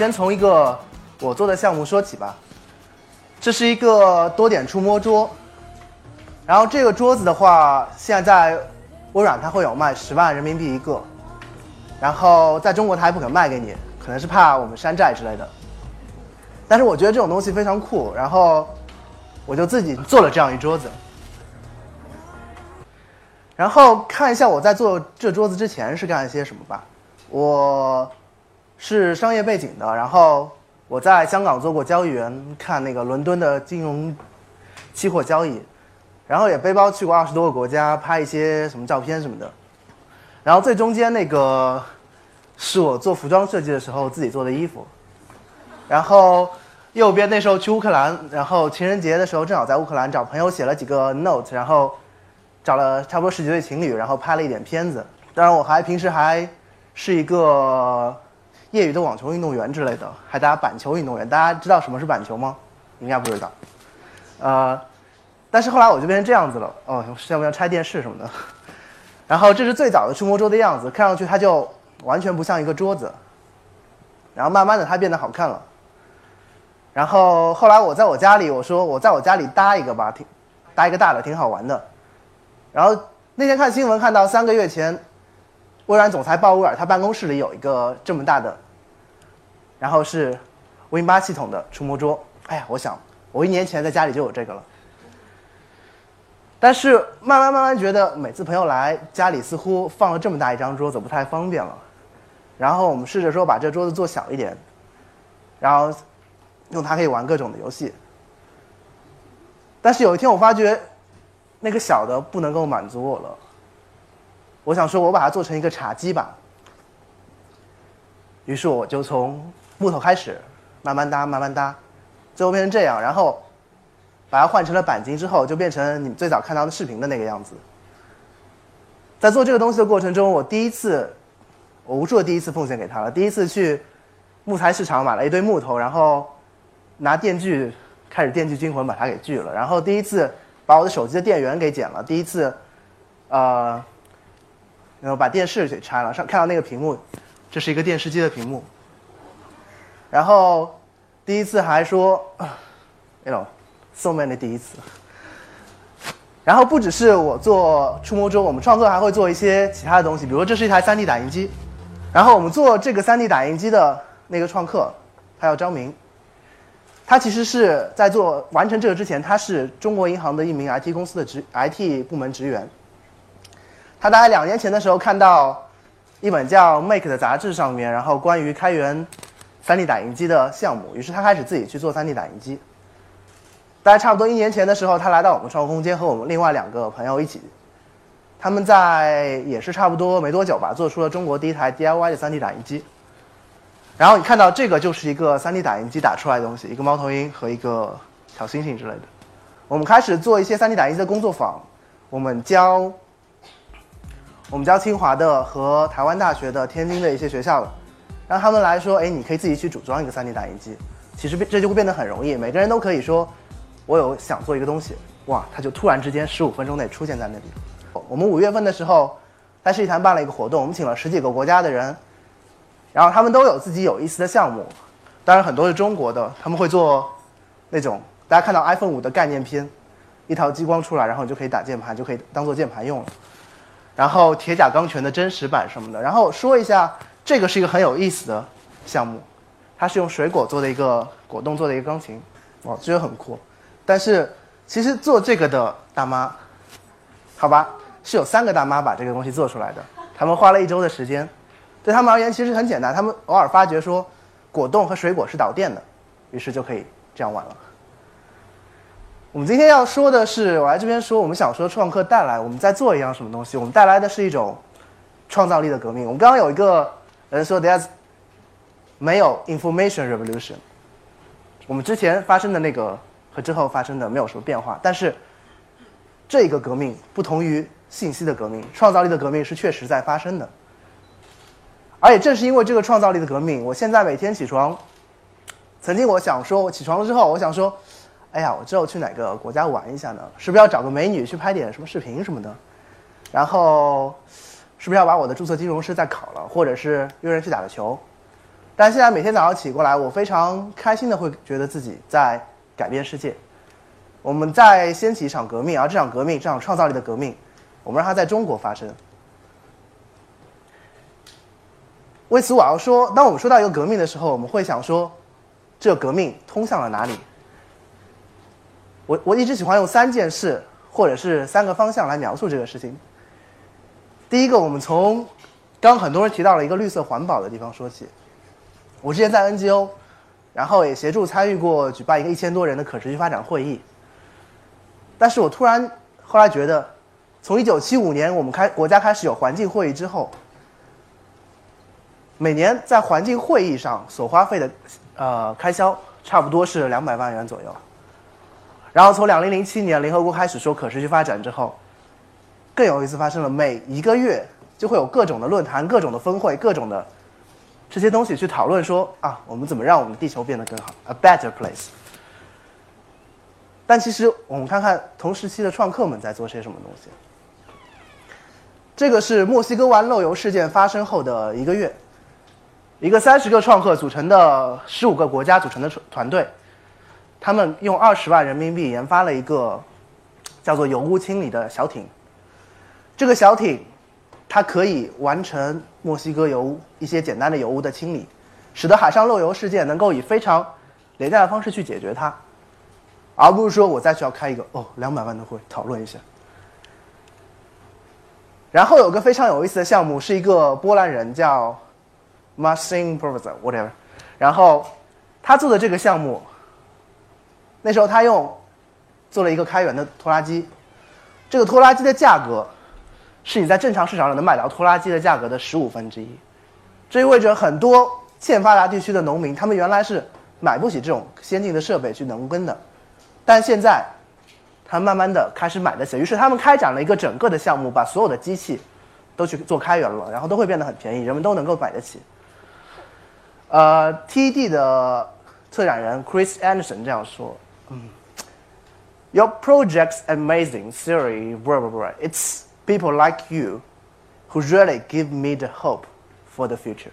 先从一个我做的项目说起吧。这是一个多点触摸桌，然后这个桌子的话，现在微软它会有卖十万人民币一个，然后在中国它还不肯卖给你，可能是怕我们山寨之类的。但是我觉得这种东西非常酷，然后我就自己做了这样一桌子。然后看一下我在做这桌子之前是干了些什么吧。我是商业背景的，然后我在香港做过交易员，看那个伦敦的金融期货交易，然后也背包去过二十多个国家，拍一些什么照片什么的。然后最中间那个是我做服装设计的时候自己做的衣服，然后右边那时候去乌克兰，然后情人节的时候正好在乌克兰找朋友写了几个 note，然后找了差不多十几对情侣，然后拍了一点片子。当然我还平时还。是一个业余的网球运动员之类的，还打板球运动员。大家知道什么是板球吗？应该不知道。呃，但是后来我就变成这样子了。哦，要不要拆电视什么的？然后这是最早的触摸桌的样子，看上去它就完全不像一个桌子。然后慢慢的它变得好看了。然后后来我在我家里，我说我在我家里搭一个吧，挺搭一个大的，挺好玩的。然后那天看新闻看到三个月前。微软总裁鲍威尔，他办公室里有一个这么大的，然后是 Win 八系统的触摸桌。哎呀，我想我一年前在家里就有这个了，但是慢慢慢慢觉得每次朋友来家里似乎放了这么大一张桌子不太方便了，然后我们试着说把这桌子做小一点，然后用它可以玩各种的游戏。但是有一天我发觉，那个小的不能够满足我了。我想说，我把它做成一个茶几吧。于是我就从木头开始，慢慢搭，慢慢搭，最后变成这样。然后把它换成了钣金之后，就变成你们最早看到的视频的那个样子。在做这个东西的过程中，我第一次，我无数的第一次奉献给他了。第一次去木材市场买了一堆木头，然后拿电锯开始电锯惊魂把它给锯了。然后第一次把我的手机的电源给剪了。第一次，呃。然后把电视给拆了，上看到那个屏幕，这是一个电视机的屏幕。然后第一次还说，哎呦，so many 第一次。然后不只是我做触摸桌，我们创作还会做一些其他的东西，比如说这是一台 3D 打印机。然后我们做这个 3D 打印机的那个创客，他叫张明，他其实是在做完成这个之前，他是中国银行的一名 IT 公司的职 IT 部门职员。他大概两年前的时候看到一本叫《Make》的杂志上面，然后关于开源 3D 打印机的项目，于是他开始自己去做 3D 打印机。大概差不多一年前的时候，他来到我们创客空间，和我们另外两个朋友一起，他们在也是差不多没多久吧，做出了中国第一台 DIY 的 3D 打印机。然后你看到这个就是一个 3D 打印机打出来的东西，一个猫头鹰和一个小星星之类的。我们开始做一些 3D 打印机的工作坊，我们教。我们教清华的和台湾大学的、天津的一些学校了，让他们来说：“哎，你可以自己去组装一个 3D 打印机。”其实这就会变得很容易，每个人都可以说：“我有想做一个东西。”哇，它就突然之间十五分钟内出现在那里。我们五月份的时候，在世纪坛办了一个活动，我们请了十几个国家的人，然后他们都有自己有意思的项目，当然很多是中国的，他们会做那种大家看到 iPhone 五的概念片，一套激光出来，然后你就可以打键盘，就可以当做键盘用了。然后铁甲钢拳的真实版什么的，然后说一下，这个是一个很有意思的项目，它是用水果做的一个果冻做的一个钢琴，哇，这个很酷。但是其实做这个的大妈，好吧，是有三个大妈把这个东西做出来的，他们花了一周的时间，对他们而言其实很简单，他们偶尔发觉说，果冻和水果是导电的，于是就可以这样玩了。我们今天要说的是，我来这边说，我们想说创客带来，我们在做一样什么东西？我们带来的是一种创造力的革命。我们刚刚有一个人说，there's 没有 information revolution，我们之前发生的那个和之后发生的没有什么变化，但是这个革命不同于信息的革命，创造力的革命是确实在发生的。而且正是因为这个创造力的革命，我现在每天起床，曾经我想说，我起床了之后，我想说。哎呀，我之后去哪个国家玩一下呢？是不是要找个美女去拍点什么视频什么的？然后，是不是要把我的注册金融师再考了，或者是约人去打个球？但现在每天早上起过来，我非常开心的会觉得自己在改变世界。我们在掀起一场革命，而这场革命，这场创造力的革命，我们让它在中国发生。为此，我要说，当我们说到一个革命的时候，我们会想说，这革命通向了哪里？我我一直喜欢用三件事或者是三个方向来描述这个事情。第一个，我们从刚很多人提到了一个绿色环保的地方说起。我之前在 NGO，然后也协助参与过举办一个一千多人的可持续发展会议。但是我突然后来觉得，从一九七五年我们开国家开始有环境会议之后，每年在环境会议上所花费的呃开销差不多是两百万元左右。然后从两零零七年联合国开始说可持续发展之后，更有意思发生了，每一个月就会有各种的论坛、各种的峰会、各种的这些东西去讨论说啊，我们怎么让我们的地球变得更好，a better place。但其实我们看看同时期的创客们在做些什么东西。这个是墨西哥湾漏油事件发生后的一个月，一个三十个创客组成的十五个国家组成的团队，他们用二十万人民币研发了一个叫做油污清理的小艇。这个小艇，它可以完成墨西哥油污一些简单的油污的清理，使得海上漏油事件能够以非常廉价的方式去解决它，而不是说我再需要开一个哦两百万的会讨论一下。然后有个非常有意思的项目，是一个波兰人叫 Marcin Professor whatever，然后他做的这个项目，那时候他用做了一个开源的拖拉机，这个拖拉机的价格。是你在正常市场上能买到拖拉机的价格的十五分之一，这意味着很多欠发达地区的农民，他们原来是买不起这种先进的设备去农耕的，但现在，他慢慢的开始买得起，于是他们开展了一个整个的项目，把所有的机器都去做开源了，然后都会变得很便宜，人们都能够买得起。呃，TED 的策展人 Chris Anderson 这样说，，Your project's amazing, Siri, blah blah blah, it's People like you, who really give me the hope for the future。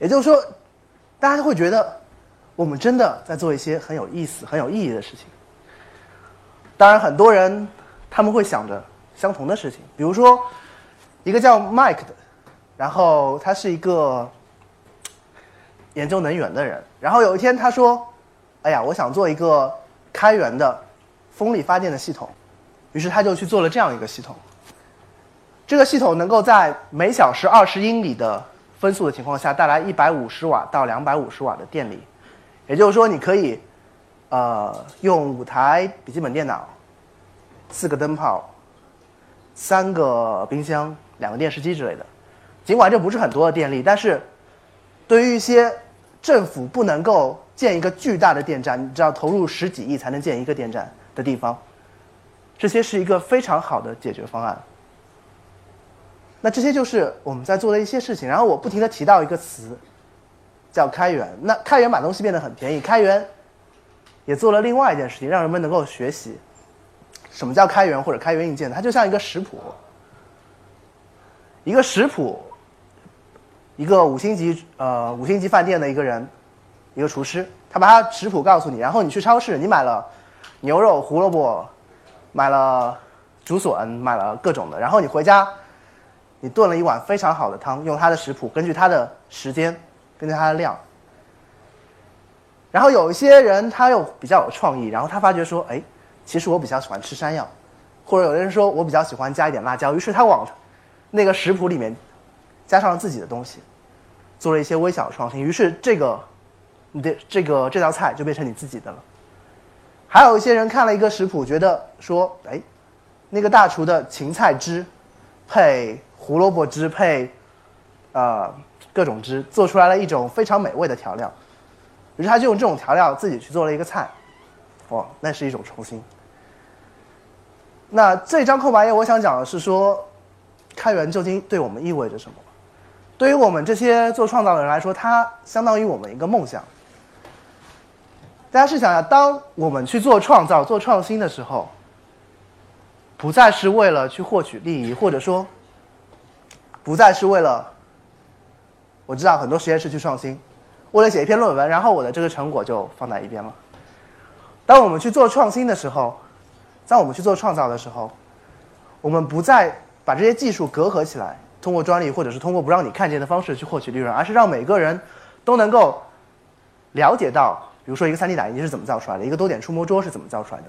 也就是说，大家会觉得我们真的在做一些很有意思、很有意义的事情。当然，很多人他们会想着相同的事情，比如说一个叫 Mike 的，然后他是一个研究能源的人。然后有一天他说：“哎呀，我想做一个开源的风力发电的系统。”于是他就去做了这样一个系统。这个系统能够在每小时二十英里的风速的情况下带来一百五十瓦到两百五十瓦的电力，也就是说，你可以，呃，用五台笔记本电脑、四个灯泡、三个冰箱、两个电视机之类的。尽管这不是很多的电力，但是对于一些政府不能够建一个巨大的电站，你知道投入十几亿才能建一个电站的地方。这些是一个非常好的解决方案。那这些就是我们在做的一些事情。然后我不停的提到一个词，叫开源。那开源把东西变得很便宜。开源也做了另外一件事情，让人们能够学习什么叫开源或者开源硬件。它就像一个食谱，一个食谱，一个五星级呃五星级饭店的一个人，一个厨师，他把他食谱告诉你，然后你去超市，你买了牛肉、胡萝卜。买了竹笋，买了各种的，然后你回家，你炖了一碗非常好的汤，用他的食谱，根据他的时间，根据他的量。然后有一些人他又比较有创意，然后他发觉说，哎，其实我比较喜欢吃山药，或者有的人说我比较喜欢加一点辣椒，于是他往那个食谱里面加上了自己的东西，做了一些微小的创新，于是这个你的这个这道菜就变成你自己的了。还有一些人看了一个食谱，觉得说，哎，那个大厨的芹菜汁，配胡萝卜汁配，呃，各种汁，做出来了一种非常美味的调料。于是他就用这种调料自己去做了一个菜，哇，那是一种创新。那这张空白页，我想讲的是说，开源究竟对我们意味着什么？对于我们这些做创造的人来说，它相当于我们一个梦想。大家试想一下，当我们去做创造、做创新的时候，不再是为了去获取利益，或者说，不再是为了我知道很多实验室去创新，为了写一篇论文，然后我的这个成果就放在一边了。当我们去做创新的时候，当我们去做创造的时候，我们不再把这些技术隔阂起来，通过专利或者是通过不让你看见的方式去获取利润，而是让每个人都能够了解到，比如说一个 3D 打印机是怎么造出来的，一个多点触摸桌是怎么造出来的，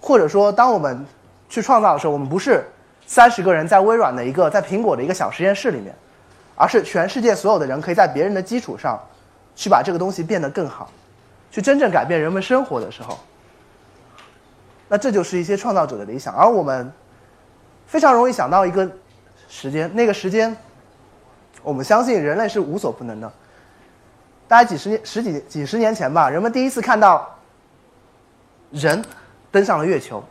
或者说，当我们去创造的时候，我们不是三十个人在微软的一个在苹果的一个小实验室里面，而是全世界所有的人可以在别人的基础上，去把这个东西变得更好，去真正改变人们生活的时候，那这就是一些创造者的理想。而我们非常容易想到一个时间，那个时间，我们相信人类是无所不能的。大概几十年、十几几十年前吧，人们第一次看到人登上了月球。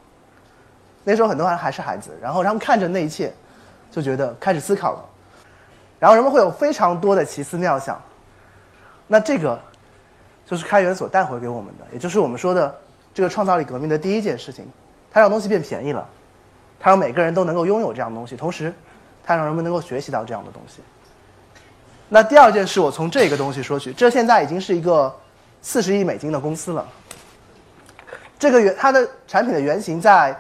那时候很多人还是孩子，然后他们看着那一切，就觉得开始思考了，然后人们会有非常多的奇思妙想。那这个就是开源所带回给我们的，也就是我们说的这个创造力革命的第一件事情，它让东西变便宜了，它让每个人都能够拥有这样的东西，同时它让人们能够学习到这样的东西。那第二件事，我从这个东西说起，这现在已经是一个四十亿美金的公司了。这个原它的产品的原型在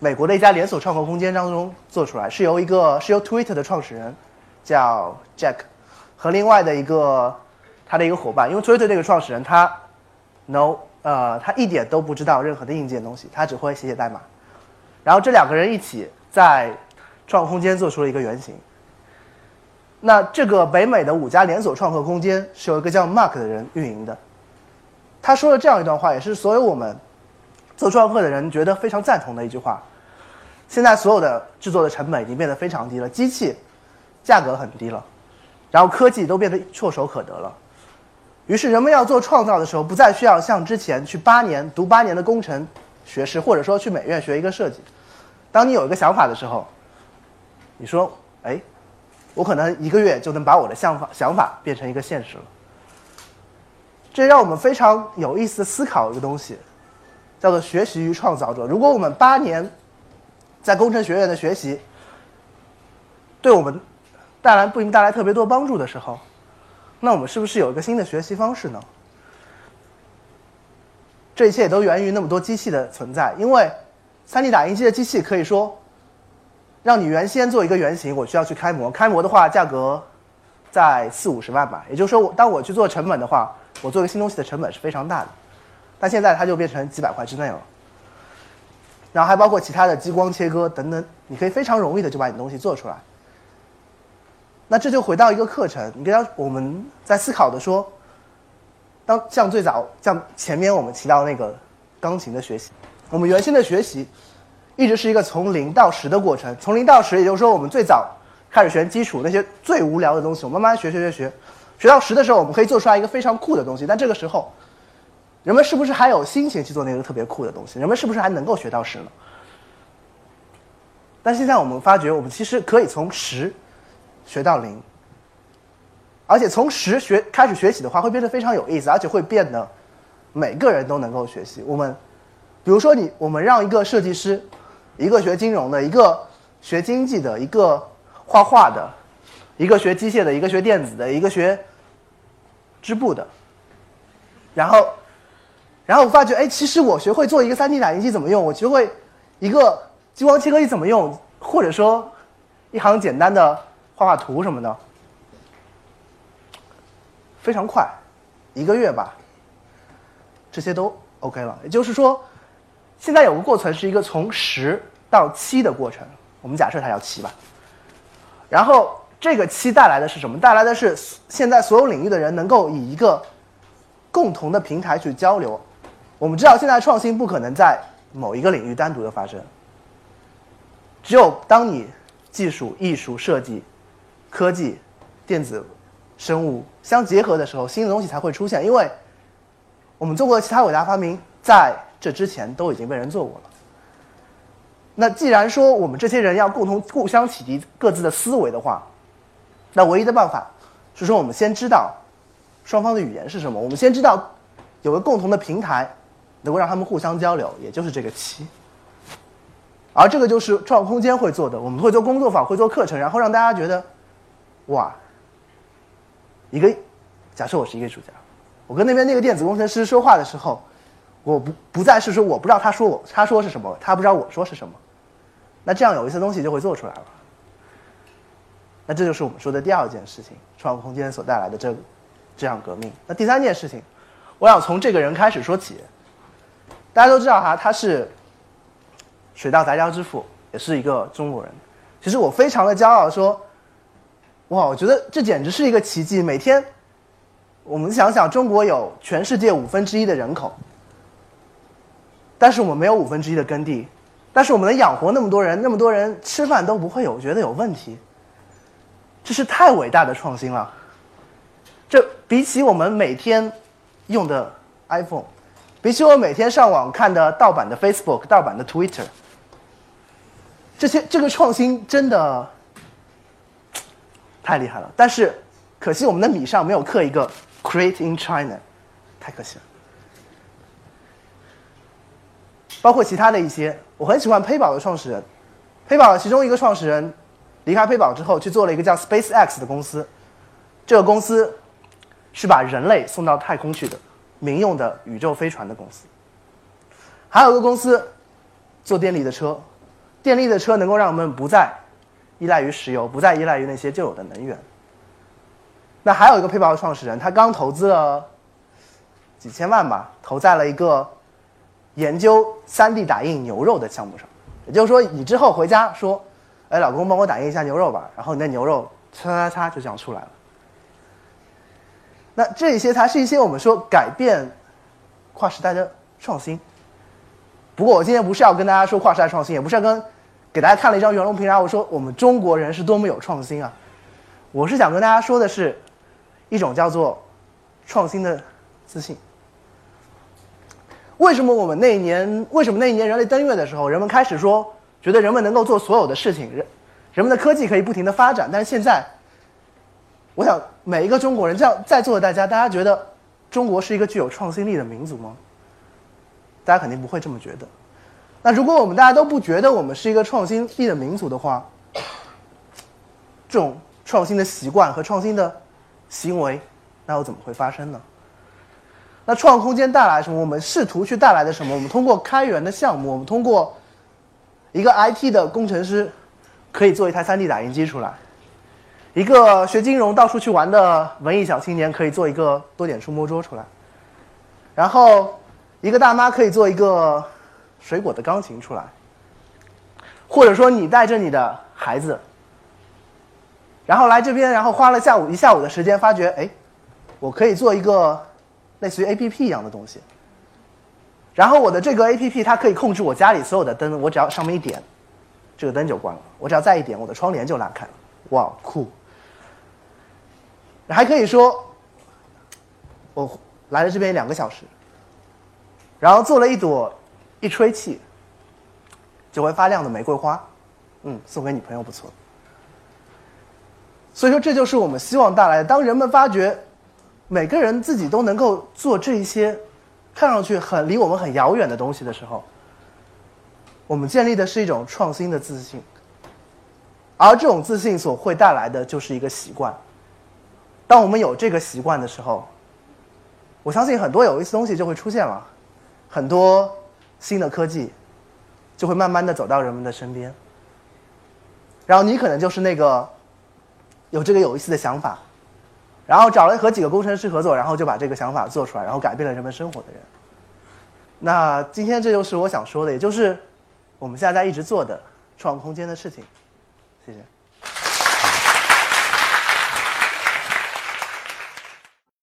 美国的一家连锁创客空间当中做出来，是由一个是由 Twitter 的创始人叫 Jack 和另外的一个他的一个伙伴，因为 Twitter 这个创始人他 no 呃他一点都不知道任何的硬件东西，他只会写写代码，然后这两个人一起在创客空间做出了一个原型。那这个北美的五家连锁创客空间是由一个叫 Mark 的人运营的。他说了这样一段话，也是所有我们做创客的人觉得非常赞同的一句话。现在所有的制作的成本已经变得非常低了，机器价格很低了，然后科技都变得唾手可得了。于是人们要做创造的时候，不再需要像之前去八年读八年的工程学士，或者说去美院学一个设计。当你有一个想法的时候，你说：“哎。”我可能一个月就能把我的想法想法变成一个现实了。这让我们非常有意思思考一个东西，叫做学习与创造者。如果我们八年在工程学院的学习，对我们带来不一定带来特别多帮助的时候，那我们是不是有一个新的学习方式呢？这一切都源于那么多机器的存在，因为 3D 打印机的机器可以说。让你原先做一个原型，我需要去开模，开模的话价格在四五十万吧。也就是说，当我去做成本的话，我做一个新东西的成本是非常大的。但现在它就变成几百块之内了。然后还包括其他的激光切割等等，你可以非常容易的就把你的东西做出来。那这就回到一个课程，你跟我们在思考的说，当像最早像前面我们提到那个钢琴的学习，我们原先的学习。一直是一个从零到十的过程。从零到十，也就是说，我们最早开始学基础那些最无聊的东西，我慢慢学学学学，学到十的时候，我们可以做出来一个非常酷的东西。但这个时候，人们是不是还有心情去做那个特别酷的东西？人们是不是还能够学到十呢？但现在我们发觉，我们其实可以从十学到零，而且从十学开始学习的话，会变得非常有意思，而且会变得每个人都能够学习。我们，比如说你，我们让一个设计师。一个学金融的，一个学经济的，一个画画的，一个学机械的，一个学电子的，一个学织布的。然后，然后我发觉，哎，其实我学会做一个 3D 打印机怎么用，我学会一个激光切割机怎么用，或者说一行简单的画画图什么的，非常快，一个月吧，这些都 OK 了。也就是说，现在有个过程是一个从十。到七的过程，我们假设它要七吧。然后这个七带来的是什么？带来的是现在所有领域的人能够以一个共同的平台去交流。我们知道现在创新不可能在某一个领域单独的发生，只有当你技术、艺术、设计、科技、电子、生物相结合的时候，新的东西才会出现。因为我们做过的其他伟大发明，在这之前都已经被人做过了。那既然说我们这些人要共同互相启迪各自的思维的话，那唯一的办法是说我们先知道双方的语言是什么，我们先知道有个共同的平台能够让他们互相交流，也就是这个七。而这个就是创空间会做的，我们会做工作坊，会做课程，然后让大家觉得哇，一个假设我是一个艺术家，我跟那边那个电子工程师说话的时候，我不不再是说我不知道他说我他说是什么，他不知道我说是什么，那这样有一些东西就会做出来了。那这就是我们说的第二件事情，创空间所带来的这这样革命。那第三件事情，我想从这个人开始说起。大家都知道哈，他是水稻杂交之父，也是一个中国人。其实我非常的骄傲，说，哇，我觉得这简直是一个奇迹。每天，我们想想，中国有全世界五分之一的人口，但是我们没有五分之一的耕地，但是我们能养活那么多人，那么多人吃饭都不会有我觉得有问题。这是太伟大的创新了，这比起我们每天用的 iPhone，比起我每天上网看的盗版的 Facebook、盗版的 Twitter，这些这个创新真的太厉害了。但是可惜我们的米上没有刻一个 “Create in China”，太可惜了。包括其他的一些，我很喜欢 PayPal 的创始人，PayPal 其中一个创始人。离开 PayPal 之后，去做了一个叫 SpaceX 的公司。这个公司是把人类送到太空去的民用的宇宙飞船的公司。还有一个公司做电力的车，电力的车能够让我们不再依赖于石油，不再依赖于那些旧有的能源。那还有一个 PayPal 的创始人，他刚投资了几千万吧，投在了一个研究 3D 打印牛肉的项目上。也就是说，你之后回家说。哎，老公，帮我打印一下牛肉吧。然后你的牛肉擦擦擦就这样出来了。那这些才是一些我们说改变跨时代的创新。不过我今天不是要跟大家说跨时代创新，也不是要跟给大家看了一张袁隆平，然后我说我们中国人是多么有创新啊。我是想跟大家说的是，一种叫做创新的自信。为什么我们那一年，为什么那一年人类登月的时候，人们开始说？觉得人们能够做所有的事情，人人们的科技可以不停的发展，但是现在，我想每一个中国人，这样在座的大家，大家觉得中国是一个具有创新力的民族吗？大家肯定不会这么觉得。那如果我们大家都不觉得我们是一个创新力的民族的话，这种创新的习惯和创新的行为，那又怎么会发生呢？那创空间带来什么？我们试图去带来的什么？我们通过开源的项目，我们通过。一个 IT 的工程师可以做一台 3D 打印机出来，一个学金融到处去玩的文艺小青年可以做一个多点触摸桌出来，然后一个大妈可以做一个水果的钢琴出来，或者说你带着你的孩子，然后来这边，然后花了下午一下午的时间，发觉哎，我可以做一个类似于 APP 一样的东西。然后我的这个 A P P 它可以控制我家里所有的灯，我只要上面一点，这个灯就关了；我只要再一点，我的窗帘就拉开了。哇，酷！还可以说，我来了这边两个小时，然后做了一朵一吹气就会发亮的玫瑰花，嗯，送给女朋友不错。所以说，这就是我们希望带来的。当人们发觉每个人自己都能够做这一些。看上去很离我们很遥远的东西的时候，我们建立的是一种创新的自信，而这种自信所会带来的就是一个习惯。当我们有这个习惯的时候，我相信很多有意思东西就会出现了，很多新的科技就会慢慢的走到人们的身边，然后你可能就是那个有这个有意思的想法。然后找了和几个工程师合作，然后就把这个想法做出来，然后改变了人们生活的人。那今天这就是我想说的，也就是我们现在在一直做的创空间的事情。谢谢。